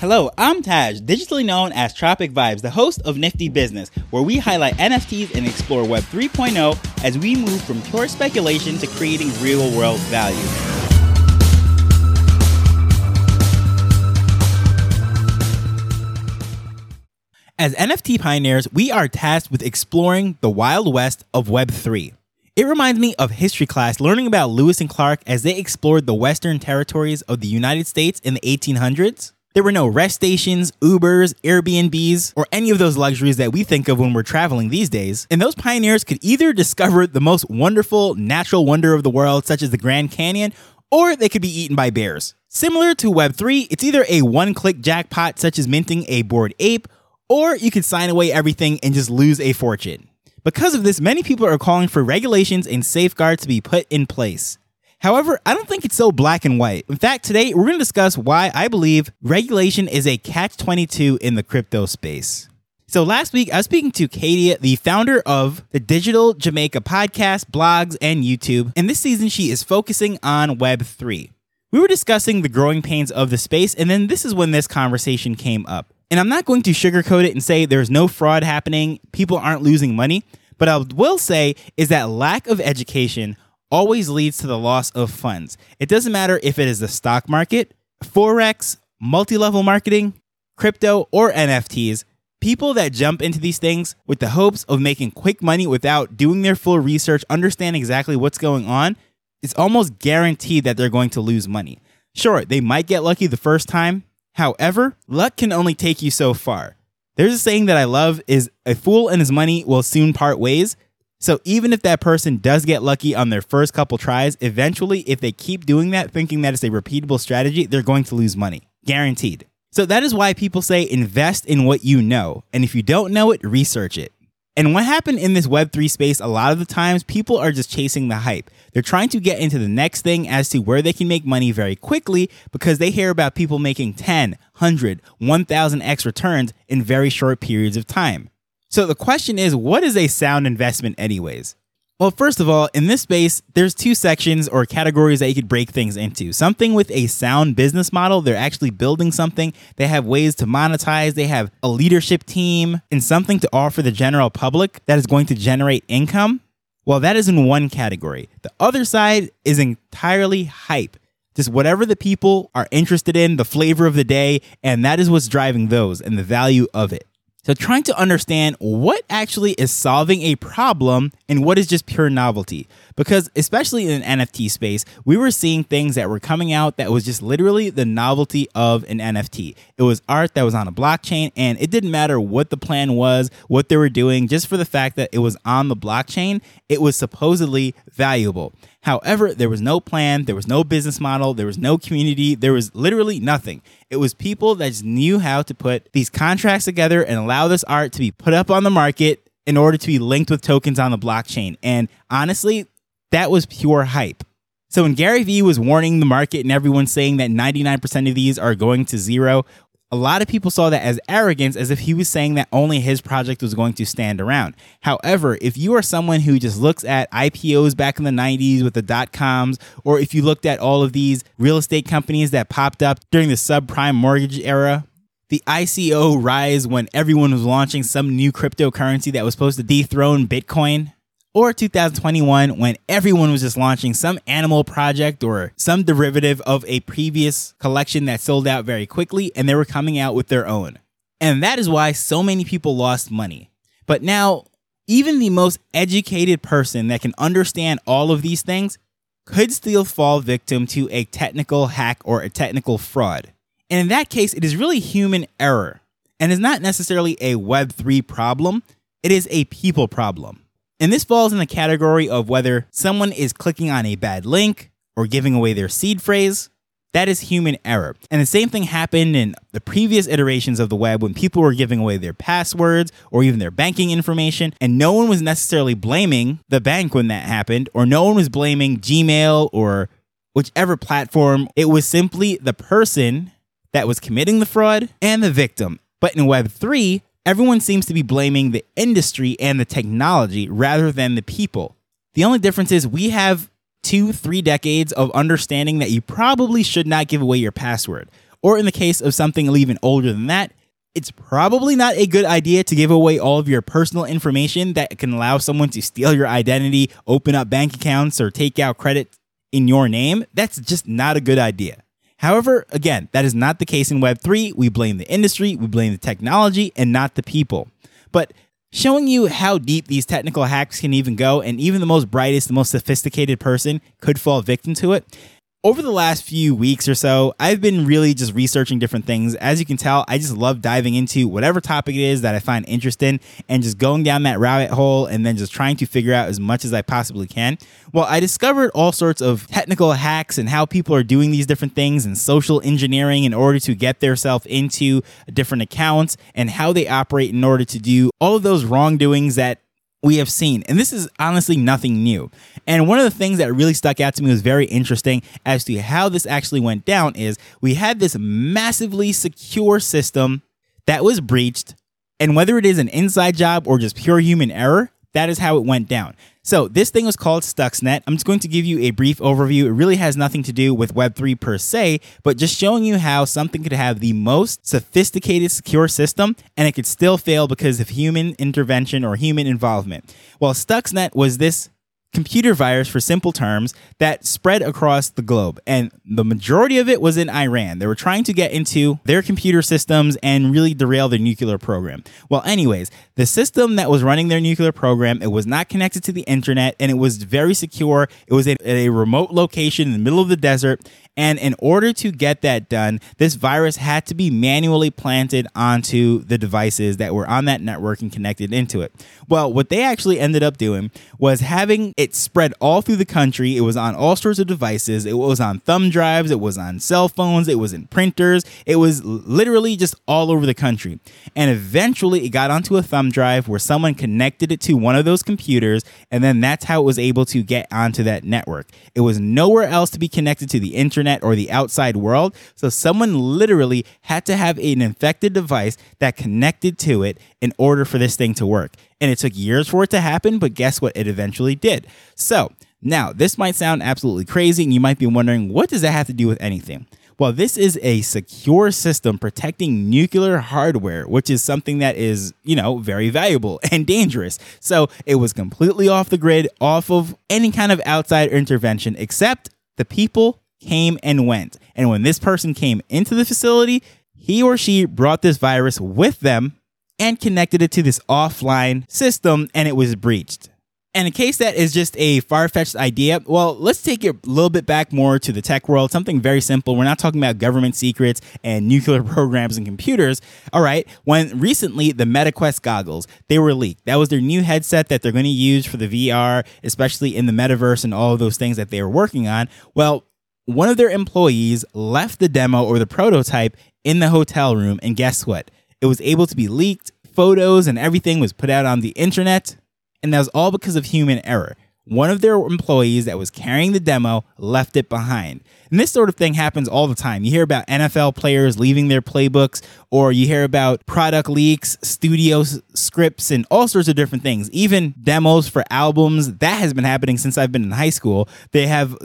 Hello, I'm Taj, digitally known as Tropic Vibes, the host of Nifty Business, where we highlight NFTs and explore Web 3.0 as we move from pure speculation to creating real world value. As NFT pioneers, we are tasked with exploring the wild west of Web 3. It reminds me of history class learning about Lewis and Clark as they explored the western territories of the United States in the 1800s. There were no rest stations, Ubers, Airbnbs, or any of those luxuries that we think of when we're traveling these days. And those pioneers could either discover the most wonderful natural wonder of the world, such as the Grand Canyon, or they could be eaten by bears. Similar to Web3, it's either a one click jackpot, such as minting a bored ape, or you could sign away everything and just lose a fortune. Because of this, many people are calling for regulations and safeguards to be put in place. However, I don't think it's so black and white. In fact, today we're going to discuss why I believe regulation is a catch 22 in the crypto space. So last week, I was speaking to Katia, the founder of the Digital Jamaica podcast, blogs, and YouTube. And this season, she is focusing on Web3. We were discussing the growing pains of the space, and then this is when this conversation came up. And I'm not going to sugarcoat it and say there's no fraud happening, people aren't losing money. But I will say is that lack of education always leads to the loss of funds. It doesn't matter if it is the stock market, Forex, multi level marketing, crypto, or NFTs. People that jump into these things with the hopes of making quick money without doing their full research, understand exactly what's going on, it's almost guaranteed that they're going to lose money. Sure, they might get lucky the first time. However, luck can only take you so far. There's a saying that I love is a fool and his money will soon part ways. So even if that person does get lucky on their first couple tries, eventually, if they keep doing that, thinking that it's a repeatable strategy, they're going to lose money. Guaranteed. So that is why people say invest in what you know. And if you don't know it, research it. And what happened in this Web3 space, a lot of the times, people are just chasing the hype. They're trying to get into the next thing as to where they can make money very quickly because they hear about people making 10, 100, 1000x returns in very short periods of time. So the question is, what is a sound investment, anyways? Well, first of all, in this space, there's two sections or categories that you could break things into. Something with a sound business model, they're actually building something, they have ways to monetize, they have a leadership team, and something to offer the general public that is going to generate income. Well, that is in one category. The other side is entirely hype. Just whatever the people are interested in, the flavor of the day, and that is what's driving those and the value of it. So, trying to understand what actually is solving a problem and what is just pure novelty. Because, especially in an NFT space, we were seeing things that were coming out that was just literally the novelty of an NFT. It was art that was on a blockchain, and it didn't matter what the plan was, what they were doing, just for the fact that it was on the blockchain, it was supposedly valuable. However, there was no plan, there was no business model, there was no community, there was literally nothing. It was people that just knew how to put these contracts together and allow this art to be put up on the market in order to be linked with tokens on the blockchain. And honestly, that was pure hype. So when Gary Vee was warning the market and everyone saying that 99% of these are going to zero, a lot of people saw that as arrogance, as if he was saying that only his project was going to stand around. However, if you are someone who just looks at IPOs back in the 90s with the dot coms, or if you looked at all of these real estate companies that popped up during the subprime mortgage era, the ICO rise when everyone was launching some new cryptocurrency that was supposed to dethrone Bitcoin, or 2021 when everyone was just launching some animal project or some derivative of a previous collection that sold out very quickly and they were coming out with their own. And that is why so many people lost money. But now, even the most educated person that can understand all of these things could still fall victim to a technical hack or a technical fraud. And in that case, it is really human error. And is not necessarily a Web3 problem, it is a people problem. And this falls in the category of whether someone is clicking on a bad link or giving away their seed phrase. That is human error. And the same thing happened in the previous iterations of the web when people were giving away their passwords or even their banking information, and no one was necessarily blaming the bank when that happened, or no one was blaming Gmail or whichever platform. It was simply the person that was committing the fraud and the victim. But in Web3, everyone seems to be blaming the industry and the technology rather than the people. The only difference is we have two, three decades of understanding that you probably should not give away your password. or in the case of something even older than that, it's probably not a good idea to give away all of your personal information that can allow someone to steal your identity, open up bank accounts, or take out credit in your name. That's just not a good idea. However, again, that is not the case in Web3. We blame the industry, we blame the technology, and not the people. But showing you how deep these technical hacks can even go, and even the most brightest, the most sophisticated person could fall victim to it, over the last few weeks or so, I've been really just researching different things. As you can tell, I just love diving into whatever topic it is that I find interesting and just going down that rabbit hole and then just trying to figure out as much as I possibly can. Well, I discovered all sorts of technical hacks and how people are doing these different things and social engineering in order to get themselves into different accounts and how they operate in order to do all of those wrongdoings that we have seen. And this is honestly nothing new. And one of the things that really stuck out to me was very interesting as to how this actually went down is we had this massively secure system that was breached. And whether it is an inside job or just pure human error, that is how it went down. So this thing was called Stuxnet. I'm just going to give you a brief overview. It really has nothing to do with Web3 per se, but just showing you how something could have the most sophisticated secure system and it could still fail because of human intervention or human involvement. Well, Stuxnet was this computer virus for simple terms that spread across the globe. And the majority of it was in Iran. They were trying to get into their computer systems and really derail their nuclear program. Well, anyways, the system that was running their nuclear program, it was not connected to the internet and it was very secure. It was at a remote location in the middle of the desert and in order to get that done, this virus had to be manually planted onto the devices that were on that network and connected into it. Well, what they actually ended up doing was having it spread all through the country. It was on all sorts of devices. It was on thumb drives, it was on cell phones, it was in printers. It was literally just all over the country. And eventually it got onto a thumb drive where someone connected it to one of those computers, and then that's how it was able to get onto that network. It was nowhere else to be connected to the internet internet or the outside world. So someone literally had to have an infected device that connected to it in order for this thing to work. And it took years for it to happen, but guess what? It eventually did. So now this might sound absolutely crazy, and you might be wondering, what does that have to do with anything? Well, this is a secure system protecting nuclear hardware, which is something that is, you know, very valuable and dangerous. So it was completely off the grid, off of any kind of outside intervention, except the people came and went. And when this person came into the facility, he or she brought this virus with them and connected it to this offline system and it was breached. And in case that is just a far fetched idea, well, let's take it a little bit back more to the tech world, something very simple. We're not talking about government secrets and nuclear programs and computers. All right. When recently the MetaQuest goggles, they were leaked. That was their new headset that they're going to use for the VR, especially in the metaverse and all of those things that they were working on. Well, one of their employees left the demo or the prototype in the hotel room, and guess what? It was able to be leaked, photos and everything was put out on the internet, and that was all because of human error. One of their employees that was carrying the demo left it behind. And this sort of thing happens all the time. You hear about NFL players leaving their playbooks, or you hear about product leaks, studio scripts, and all sorts of different things. Even demos for albums. That has been happening since I've been in high school. They have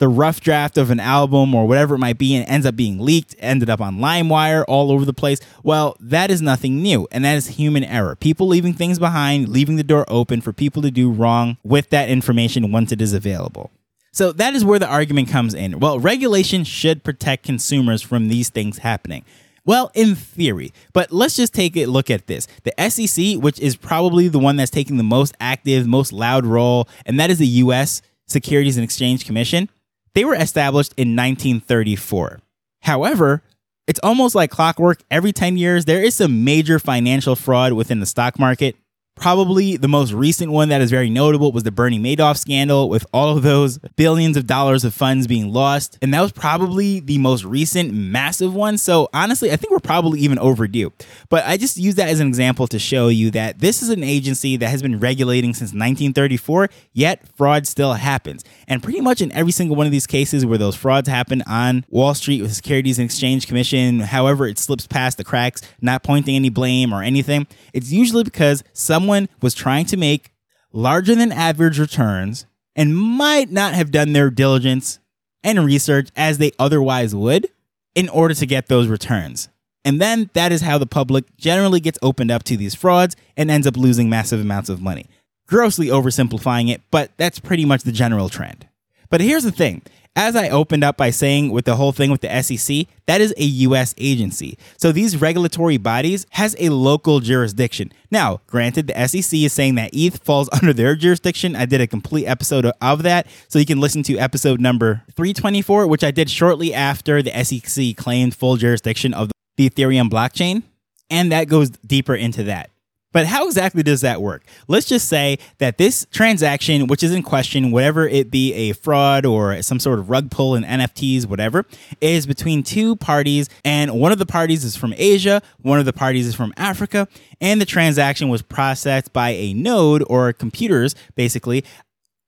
the rough draft of an album or whatever it might be and ends up being leaked, ended up on LimeWire, all over the place. Well, that is nothing new, and that is human error. People leaving things behind, leaving the door open for people to do wrong with that information once it is available. So that is where the argument comes in. Well, regulation should protect consumers from these things happening. Well, in theory, but let's just take a look at this. The SEC, which is probably the one that's taking the most active, most loud role, and that is the US Securities and Exchange Commission they were established in 1934. However, it's almost like clockwork. Every 10 years, there is some major financial fraud within the stock market. Probably the most recent one that is very notable was the Bernie Madoff scandal, with all of those billions of dollars of funds being lost. And that was probably the most recent massive one. So, honestly, I think we're probably even overdue. But I just use that as an example to show you that this is an agency that has been regulating since 1934, yet fraud still happens. And pretty much in every single one of these cases where those frauds happen on Wall Street with Securities and Exchange Commission, however it slips past the cracks, not pointing any blame or anything, it's usually because someone someone was trying to make larger than average returns and might not have done their diligence and research as they otherwise would. in order to get those returns. And then that is how the public generally gets opened up to these frauds and ends up losing massive amounts of money. Grossly oversimplifying it, but that's pretty much the general trend. But here's the thing as I opened up by saying with the whole thing with the SEC, that is a US agency. So these regulatory bodies has a local jurisdiction. Now, granted the SEC is saying that ETH falls under their jurisdiction. I did a complete episode of that, so you can listen to episode number 324, which I did shortly after the SEC claimed full jurisdiction of the Ethereum blockchain, and that goes deeper into that. But how exactly does that work? Let's just say that this transaction, which is in question, whatever it be a fraud or some sort of rug pull in NFTs, whatever, is between two parties. And one of the parties is from Asia, one of the parties is from Africa. And the transaction was processed by a node or computers, basically,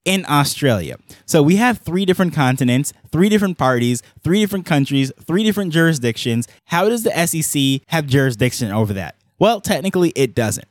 in Australia. So we have three different continents, three different parties, three different countries, three different jurisdictions. How does the SEC have jurisdiction over that? Well, technically, it doesn't.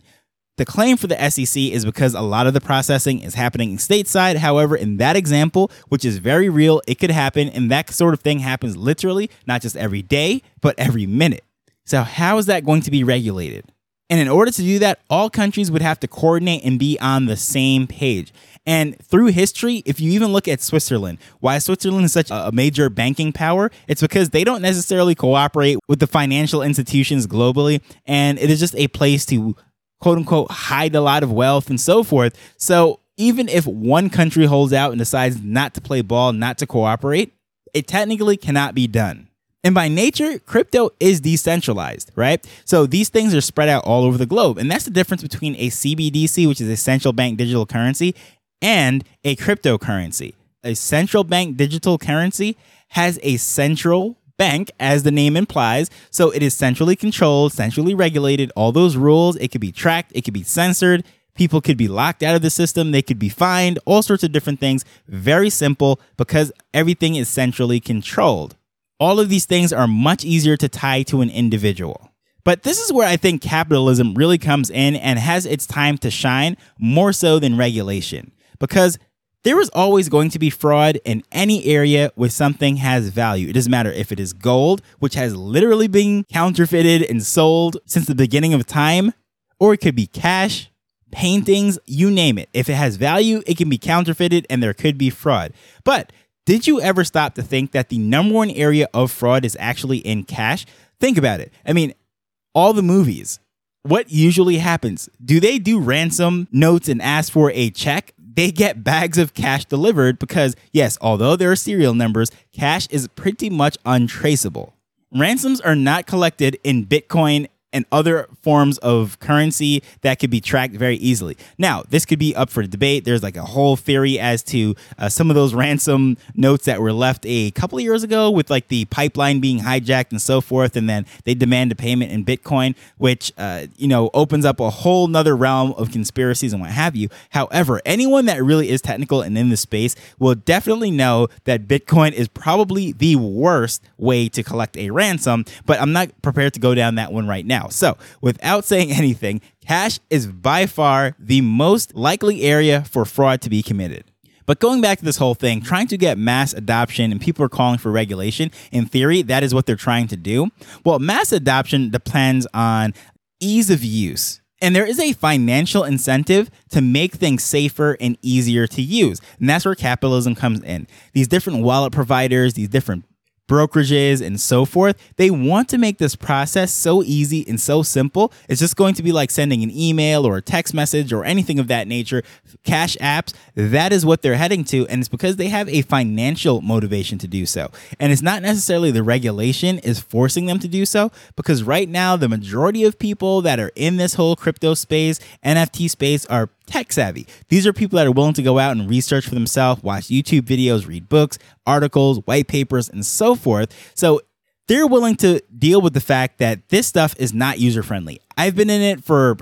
The claim for the SEC is because a lot of the processing is happening in stateside. However, in that example, which is very real, it could happen, and that sort of thing happens literally, not just every day, but every minute. So, how is that going to be regulated? And in order to do that, all countries would have to coordinate and be on the same page. And through history, if you even look at Switzerland, why Switzerland is such a major banking power, it's because they don't necessarily cooperate with the financial institutions globally. And it is just a place to quote unquote hide a lot of wealth and so forth. So even if one country holds out and decides not to play ball, not to cooperate, it technically cannot be done. And by nature, crypto is decentralized, right? So these things are spread out all over the globe. And that's the difference between a CBDC, which is a central bank digital currency, and a cryptocurrency. A central bank digital currency has a central bank, as the name implies. So it is centrally controlled, centrally regulated. All those rules, it could be tracked, it could be censored. People could be locked out of the system, they could be fined, all sorts of different things. Very simple because everything is centrally controlled. All of these things are much easier to tie to an individual. But this is where I think capitalism really comes in and has its time to shine more so than regulation because there is always going to be fraud in any area where something has value. It doesn't matter if it is gold, which has literally been counterfeited and sold since the beginning of time, or it could be cash, paintings, you name it. If it has value, it can be counterfeited and there could be fraud. But did you ever stop to think that the number one area of fraud is actually in cash? Think about it. I mean, all the movies, what usually happens? Do they do ransom notes and ask for a check? they get bags of cash delivered because, yes, although there are serial numbers, cash is pretty much untraceable. Ransoms are not collected in Bitcoin and other forms of currency that could be tracked very easily. Now, this could be up for debate. There's like a whole theory as to uh, some of those ransom notes that were left a couple of years ago with like the pipeline being hijacked and so forth. And then they demand a payment in Bitcoin, which, uh, you know, opens up a whole nother realm of conspiracies and what have you. However, anyone that really is technical and in the space will definitely know that Bitcoin is probably the worst way to collect a ransom, but I'm not prepared to go down that one right now now. So, without saying anything, cash is by far the most likely area for fraud to be committed. But going back to this whole thing, trying to get mass adoption and people are calling for regulation, in theory, that is what they're trying to do. Well, mass adoption depends on ease of use. And there is a financial incentive to make things safer and easier to use. And that's where capitalism comes in. These different wallet providers, these different brokerages and so forth, they want to make this process so easy and so simple. It's just going to be like sending an email or a text message or anything of that nature. Cash apps, that is what they're heading to. And it's because they have a financial motivation to do so. And it's not necessarily the regulation is forcing them to do so, because right now, the majority of people that are in this whole crypto space, NFT space, are tech savvy. These are people that are willing to go out and research for themselves, watch YouTube videos, read books, articles, white papers, and so forth. So they're willing to deal with the fact that this stuff is not user friendly. I've been in it for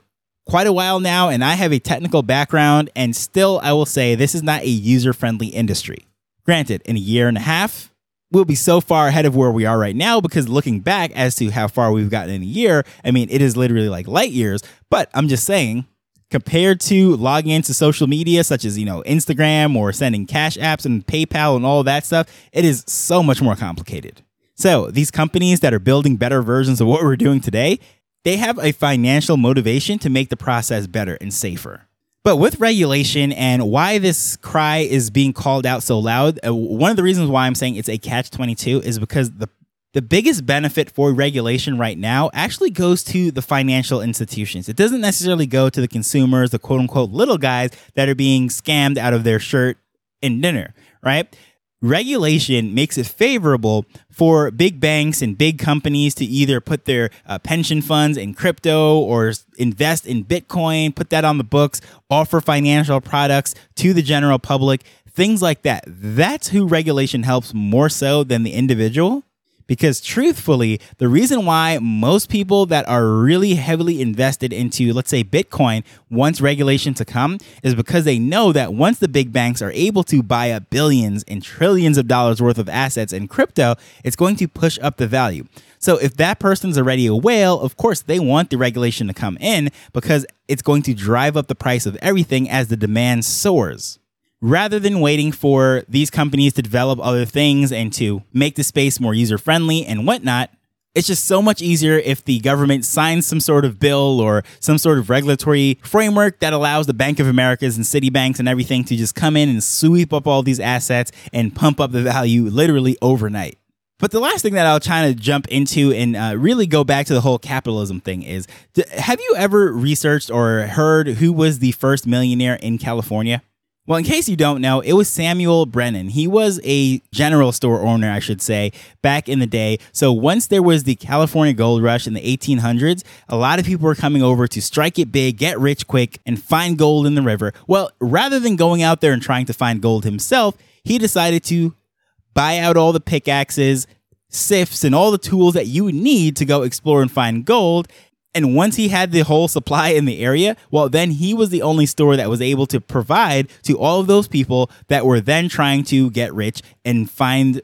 quite a while now and I have a technical background, and still, I will say this is not a user friendly industry. Granted, in a year and a half, we'll be so far ahead of where we are right now because looking back as to how far we've gotten in a year, I mean, it is literally like light years. But I'm just saying, compared to logging into social media such as you know instagram or sending cash apps and paypal and all that stuff it is so much more complicated So these companies that are building better versions of what we're doing today, they have a financial motivation to make the process better and safer. But with regulation and why this cry is being called out so loud, uh, one of the reasons why I'm saying it's a catch 22 is because the the biggest benefit for regulation right now actually goes to the financial institutions. It doesn't necessarily go to the consumers, the quote unquote little guys that are being scammed out of their shirt and dinner, right? regulation makes it favorable for big banks and big companies to either put their uh, pension funds in crypto or invest in Bitcoin, put that on the books, offer financial products to the general public, things like that. That's who regulation helps more so than the individual. Because truthfully, the reason why most people that are really heavily invested into, let's say, Bitcoin wants regulation to come is because they know that once the big banks are able to buy up billions and trillions of dollars worth of assets in crypto, it's going to push up the value. So if that person's already a whale, of course they want the regulation to come in because it's going to drive up the price of everything as the demand soars rather than waiting for these companies to develop other things and to make the space more user friendly and whatnot, it's just so much easier if the government signs some sort of bill or some sort of regulatory framework that allows the Bank of Americas and Citibanks and everything to just come in and sweep up all these assets and pump up the value literally overnight. But the last thing that I'll try to jump into and uh, really go back to the whole capitalism thing is have you ever researched or heard who was the first millionaire in California? Well, in case you don't know, it was Samuel Brannan. He was a general store owner, I should say, back in the day. So once there was the California gold rush in the 1800s, a lot of people were coming over to strike it big, get rich quick, and find gold in the river. Well, rather than going out there and trying to find gold himself, he decided to buy out all the pickaxes, sifts, and all the tools that you would need to go explore and find gold and once he had the whole supply in the area, well, then he was the only store that was able to provide to all of those people that were then trying to get rich and find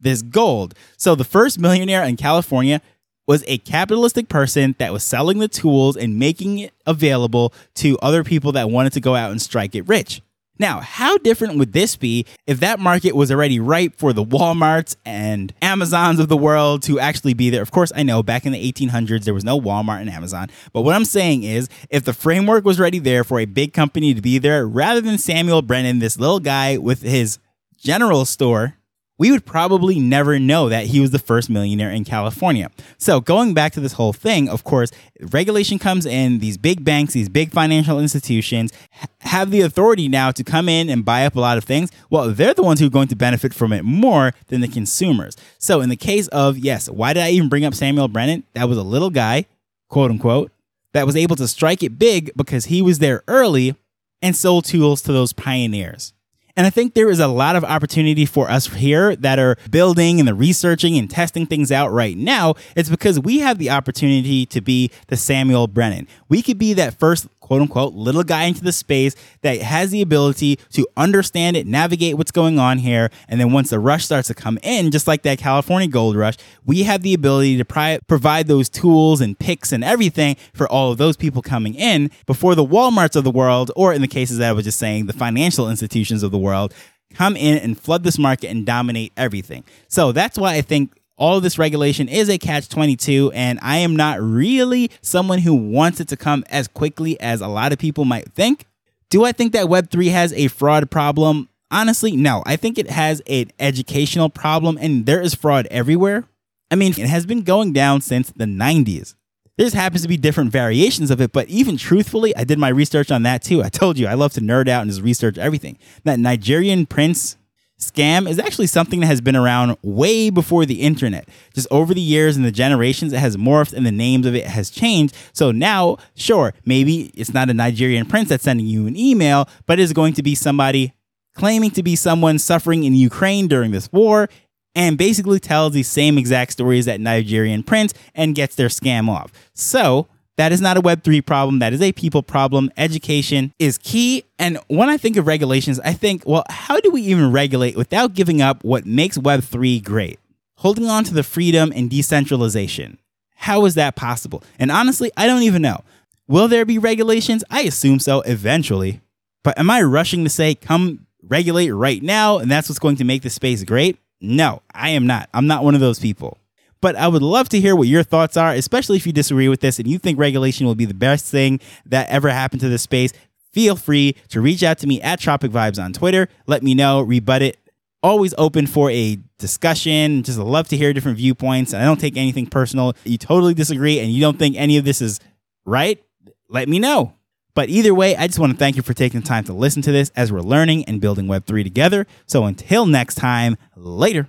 this gold. So the first millionaire in California was a capitalistic person that was selling the tools and making it available to other people that wanted to go out and strike it rich. Now, how different would this be if that market was already ripe for the Walmarts and Amazons of the world to actually be there? Of course, I know back in the 1800s there was no Walmart and Amazon, but what I'm saying is if the framework was ready there for a big company to be there, rather than Samuel Brannan, this little guy with his general store we would probably never know that he was the first millionaire in California. So, going back to this whole thing, of course, regulation comes in, these big banks, these big financial institutions have the authority now to come in and buy up a lot of things. Well, they're the ones who are going to benefit from it more than the consumers. So, in the case of, yes, why did I even bring up Samuel Brannan? That was a little guy, quote unquote, that was able to strike it big because he was there early and sold tools to those pioneers. And I think there is a lot of opportunity for us here that are building and the researching and testing things out right now. It's because we have the opportunity to be the Samuel Brannan. We could be that first quote unquote little guy into the space that has the ability to understand it, navigate what's going on here. And then once the rush starts to come in, just like that California gold rush, we have the ability to pri- provide those tools and picks and everything for all of those people coming in before the Walmarts of the world, or in the cases that I was just saying, the financial institutions of the world come in and flood this market and dominate everything. So that's why I think all of this regulation is a catch 22 and i am not really someone who wants it to come as quickly as a lot of people might think. Do i think that web3 has a fraud problem? Honestly no. I think it has an educational problem and there is fraud everywhere. I mean it has been going down since the 90s there happens to be different variations of it, but even truthfully, I did my research on that too. I told you I love to nerd out and just research everything. That Nigerian prince scam is actually something that has been around way before the internet. Just over the years and the generations, it has morphed and the names of it has changed. So now, sure, maybe it's not a Nigerian prince that's sending you an email, but it's going to be somebody claiming to be someone suffering in Ukraine during this war and basically tells the same exact stories that Nigerian prince and gets their scam off. So, that is not a Web3 problem. That is a people problem. Education is key. And when I think of regulations, I think, well, how do we even regulate without giving up what makes Web3 great? Holding on to the freedom and decentralization. How is that possible? And honestly, I don't even know. Will there be regulations? I assume so eventually. But am I rushing to say, come regulate right now and that's what's going to make the space great? No, I am not. I'm not one of those people. But I would love to hear what your thoughts are, especially if you disagree with this and you think regulation will be the best thing that ever happened to this space. Feel free to reach out to me at Tropic Vibes on Twitter. Let me know, rebut it. Always open for a discussion. Just love to hear different viewpoints. And I don't take anything personal. You totally disagree and you don't think any of this is right, let me know. But either way, I just want to thank you for taking the time to listen to this as we're learning and building Web3 together. So until next time, later.